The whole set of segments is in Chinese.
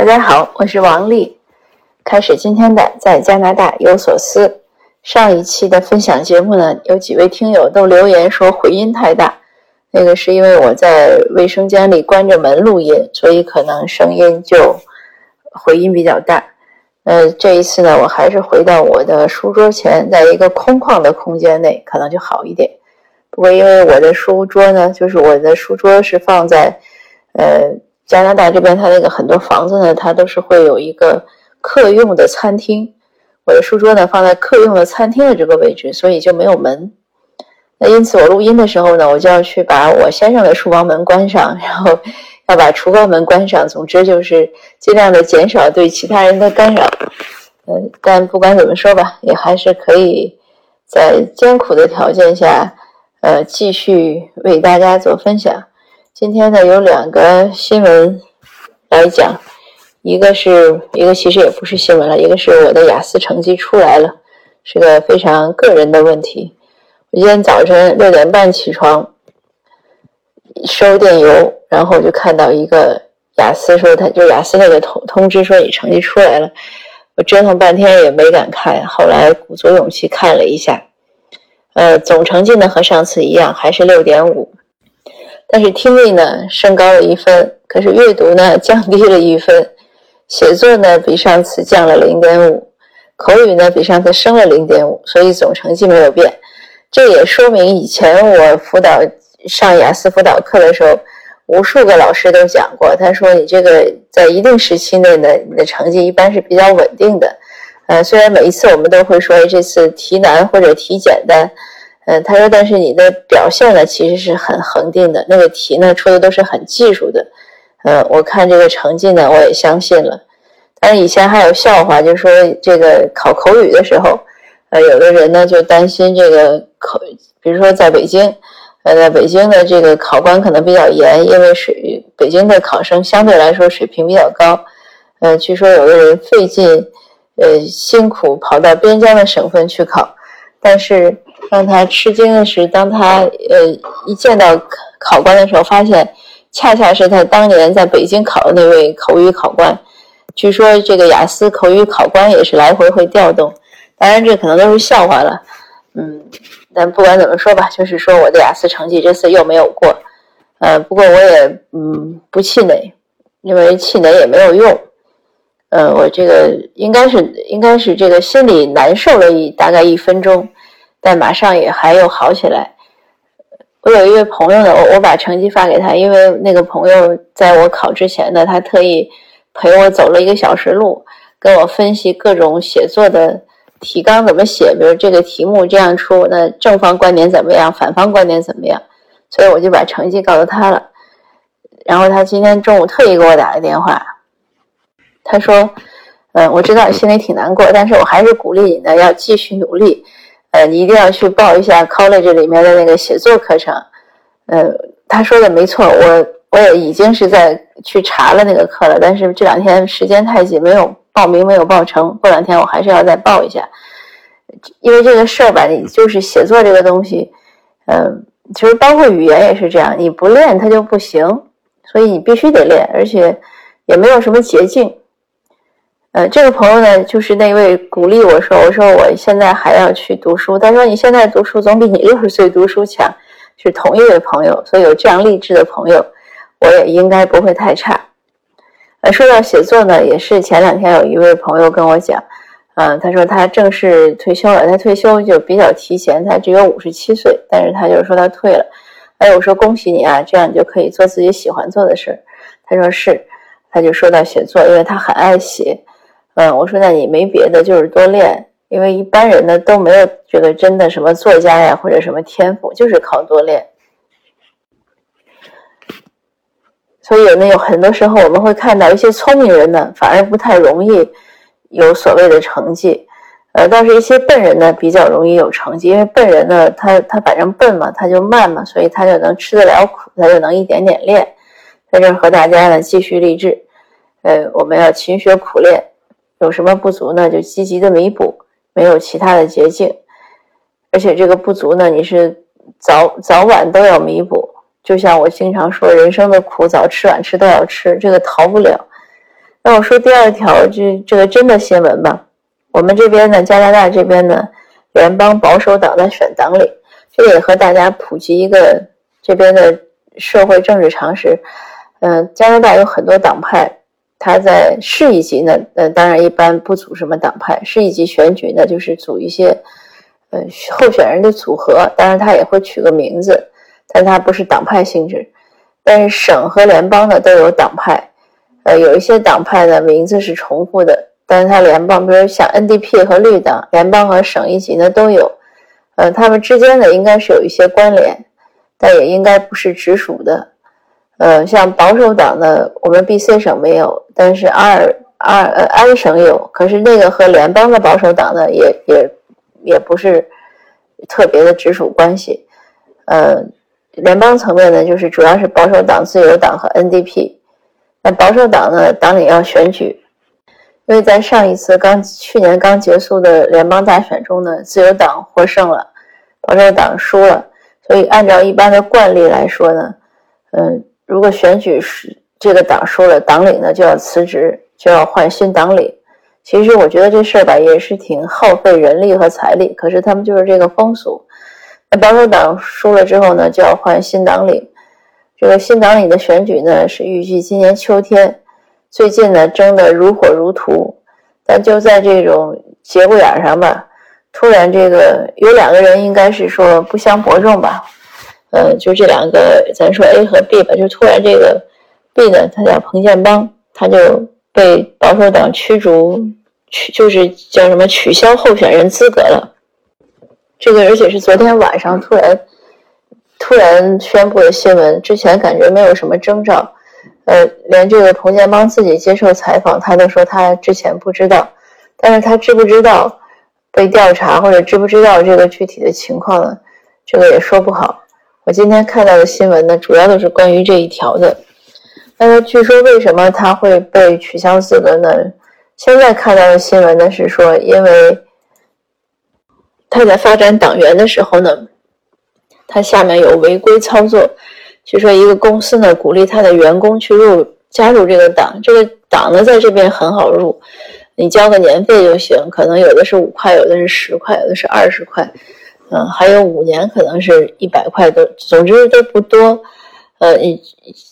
大家好，我是王丽。开始今天的在加拿大有所思。上一期的分享节目呢，有几位听友都留言说回音太大，那个是因为我在卫生间里关着门录音，所以可能声音就回音比较大。呃，这一次呢，我还是回到我的书桌前，在一个空旷的空间内，可能就好一点。不过因为我的书桌呢，就是我的书桌是放在呃。加拿大这边，它那个很多房子呢，它都是会有一个客用的餐厅。我的书桌呢放在客用的餐厅的这个位置，所以就没有门。那因此我录音的时候呢，我就要去把我先生的书房门关上，然后要把厨房门关上。总之就是尽量的减少对其他人的干扰。嗯，但不管怎么说吧，也还是可以在艰苦的条件下，呃，继续为大家做分享。今天呢，有两个新闻来讲，一个是一个其实也不是新闻了，一个是我的雅思成绩出来了，是个非常个人的问题。我今天早晨六点半起床，收电邮，然后就看到一个雅思说，他就雅思那个通通知说你成绩出来了，我折腾半天也没敢看，后来鼓足勇气看了一下，呃，总成绩呢和上次一样，还是六点五。但是听力呢升高了一分，可是阅读呢降低了一分，写作呢比上次降了零点五，口语呢比上次升了零点五，所以总成绩没有变。这也说明以前我辅导上雅思辅导课的时候，无数个老师都讲过，他说你这个在一定时期内呢，你的成绩一般是比较稳定的。呃，虽然每一次我们都会说这次题难或者题简单。嗯，他说，但是你的表现呢，其实是很恒定的。那个题呢，出的都是很技术的。呃，我看这个成绩呢，我也相信了。但是以前还有笑话，就说这个考口语的时候，呃，有的人呢就担心这个口，比如说在北京，呃，在北京的这个考官可能比较严，因为水北京的考生相对来说水平比较高。呃，据说有的人费劲，呃，辛苦跑到边疆的省份去考，但是。让他吃惊的是，当他呃一见到考官的时候，发现恰恰是他当年在北京考的那位口语考官。据说这个雅思口语考官也是来回会调动，当然这可能都是笑话了。嗯，但不管怎么说吧，就是说我的雅思成绩这次又没有过。呃，不过我也嗯不气馁，因为气馁也没有用。呃，我这个应该是应该是这个心里难受了一大概一分钟。但马上也还有好起来。我有一位朋友呢，我我把成绩发给他，因为那个朋友在我考之前呢，他特意陪我走了一个小时路，跟我分析各种写作的提纲怎么写，比如这个题目这样出，那正方观点怎么样，反方观点怎么样，所以我就把成绩告诉他了。然后他今天中午特意给我打了电话，他说：“嗯，我知道心里挺难过，但是我还是鼓励你呢，要继续努力。”呃，你一定要去报一下 college 里面的那个写作课程。呃，他说的没错，我我也已经是在去查了那个课了，但是这两天时间太紧，没有报名，没有报成。过两天我还是要再报一下，因为这个事儿吧，你就是写作这个东西，嗯，其实包括语言也是这样，你不练它就不行，所以你必须得练，而且也没有什么捷径。呃，这个朋友呢，就是那位鼓励我说：“我说我现在还要去读书。”他说：“你现在读书总比你六十岁读书强。”是同一位朋友，所以有这样励志的朋友，我也应该不会太差。呃，说到写作呢，也是前两天有一位朋友跟我讲，嗯，他说他正式退休了，他退休就比较提前，他只有五十七岁，但是他就说他退了。哎，我说恭喜你啊，这样你就可以做自己喜欢做的事他说是，他就说到写作，因为他很爱写。嗯，我说那你没别的，就是多练，因为一般人呢都没有这个真的什么作家呀或者什么天赋，就是靠多练。所以呢，有很多时候我们会看到一些聪明人呢，反而不太容易有所谓的成绩，呃，倒是一些笨人呢比较容易有成绩，因为笨人呢他他反正笨嘛，他就慢嘛，所以他就能吃得了苦，他就能一点点练。在这和大家呢继续励志，呃，我们要勤学苦练。有什么不足呢？就积极的弥补，没有其他的捷径。而且这个不足呢，你是早早晚都要弥补。就像我经常说，人生的苦早吃晚吃都要吃，这个逃不了。那我说第二条，这这个真的新闻吧。我们这边呢，加拿大这边呢，联邦保守党在选党领，这也和大家普及一个这边的社会政治常识。嗯，加拿大有很多党派，他在市一级呢，呃，当然一般不组什么党派，市一级选举呢，就是组一些，呃，候选人的组合，当然他也会取个名字，但他不是党派性质。但是省和联邦呢都有党派。呃，有一些党派的名字是重复的，但是它联邦，比如像 NDP 和绿党，联邦和省一级呢都有，呃，他们之间呢应该是有一些关联，但也应该不是直属的。呃，像保守党呢，我们 BC 省没有，但是阿尔阿呃安省有，可是那个和联邦的保守党呢，也也也不是特别的直属关系。呃，联邦层面呢，就是主要是保守党、自由党和 NDP。那保守党呢？党里要选举，因为在上一次刚去年刚结束的联邦大选中呢，自由党获胜了，保守党输了，所以按照一般的惯例来说呢，嗯，如果选举是这个党输了，党领呢就要辞职，就要换新党领。其实我觉得这事儿吧，也是挺耗费人力和财力，可是他们就是这个风俗。那保守党输了之后呢，就要换新党领。这个新党里的选举呢，是预计今年秋天。最近呢，争得如火如荼。但就在这种节骨眼上吧，突然这个有两个人，应该是说不相伯仲吧。呃，就这两个，咱说 A 和 B 吧，就突然这个 B 呢，他叫彭建邦，他就被保守党驱逐，取就是叫什么取消候选人资格了。这个而且是昨天晚上突然。突然宣布的新闻，之前感觉没有什么征兆，呃，连这个彭建邦自己接受采访，他都说他之前不知道，但是他知不知道被调查或者知不知道这个具体的情况呢？这个也说不好。我今天看到的新闻呢，主要都是关于这一条的。那么据说为什么他会被取消资格呢？现在看到的新闻呢是说，因为他在发展党员的时候呢。他下面有违规操作，据说一个公司呢鼓励他的员工去入加入这个党，这个党呢在这边很好入，你交个年费就行，可能有的是五块，有的是十块，有的是二十块，嗯，还有五年可能是一百块都，总之都不多，呃，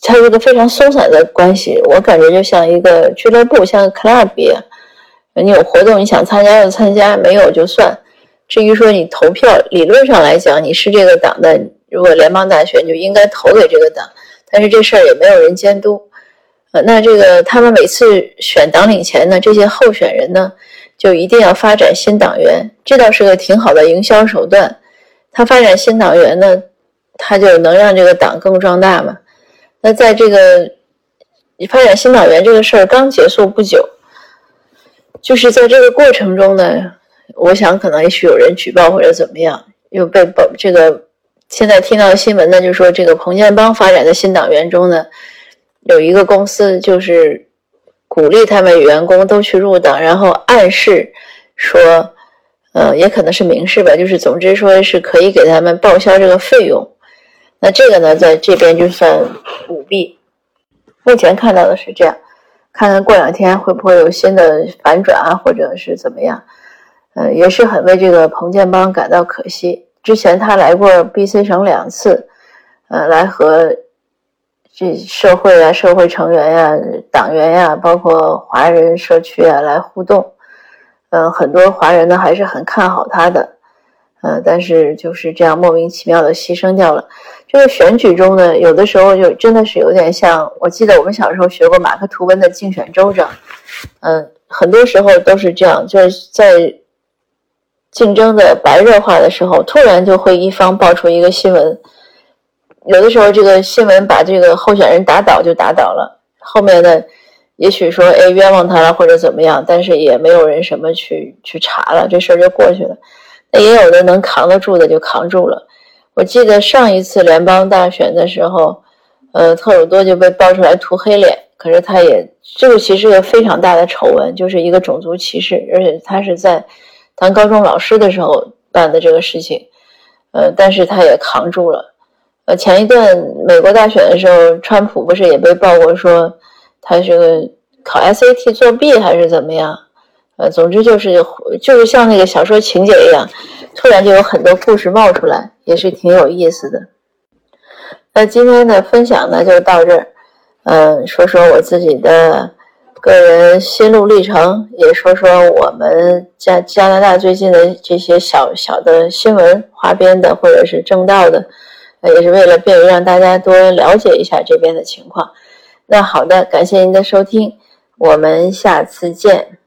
它是个非常松散的关系，我感觉就像一个俱乐部，像 club 一样，你有活动你想参加就参加，没有就算。至于说你投票，理论上来讲，你是这个党的，如果联邦大选就应该投给这个党，但是这事儿也没有人监督，呃，那这个他们每次选党领前呢，这些候选人呢，就一定要发展新党员，这倒是个挺好的营销手段。他发展新党员呢，他就能让这个党更壮大嘛。那在这个发展新党员这个事儿刚结束不久，就是在这个过程中呢。我想可能也许有人举报或者怎么样，又被报这个。现在听到新闻呢，就说这个彭建邦发展的新党员中呢，有一个公司就是鼓励他们员工都去入党，然后暗示说，呃，也可能是明示吧，就是总之说是可以给他们报销这个费用。那这个呢，在这边就算舞弊。目前看到的是这样，看看过两天会不会有新的反转啊，或者是怎么样。呃，也是很为这个彭建邦感到可惜。之前他来过 BC 省两次，呃，来和这社会啊、社会成员呀、党员呀，包括华人社区啊来互动。嗯，很多华人呢还是很看好他的。嗯，但是就是这样莫名其妙的牺牲掉了。这个选举中呢，有的时候就真的是有点像，我记得我们小时候学过马克吐温的竞选州长。嗯，很多时候都是这样，就是在。竞争的白热化的时候，突然就会一方爆出一个新闻，有的时候这个新闻把这个候选人打倒就打倒了，后面的，也许说哎冤枉他了或者怎么样，但是也没有人什么去去查了，这事儿就过去了。那也有的能扛得住的就扛住了。我记得上一次联邦大选的时候，呃，特鲁多就被爆出来涂黑脸，可是他也这个其实是个非常大的丑闻，就是一个种族歧视，而且他是在。当高中老师的时候办的这个事情，呃，但是他也扛住了。呃，前一段美国大选的时候，川普不是也被曝过说他是个考 SAT 作弊还是怎么样？呃，总之就是就是像那个小说情节一样，突然就有很多故事冒出来，也是挺有意思的。那今天的分享呢就到这儿，嗯，说说我自己的个人心路历程，也说说我们加加拿大最近的这些小小的新闻，花边的或者是正道的，也是为了便于让大家多了解一下这边的情况。那好的，感谢您的收听，我们下次见。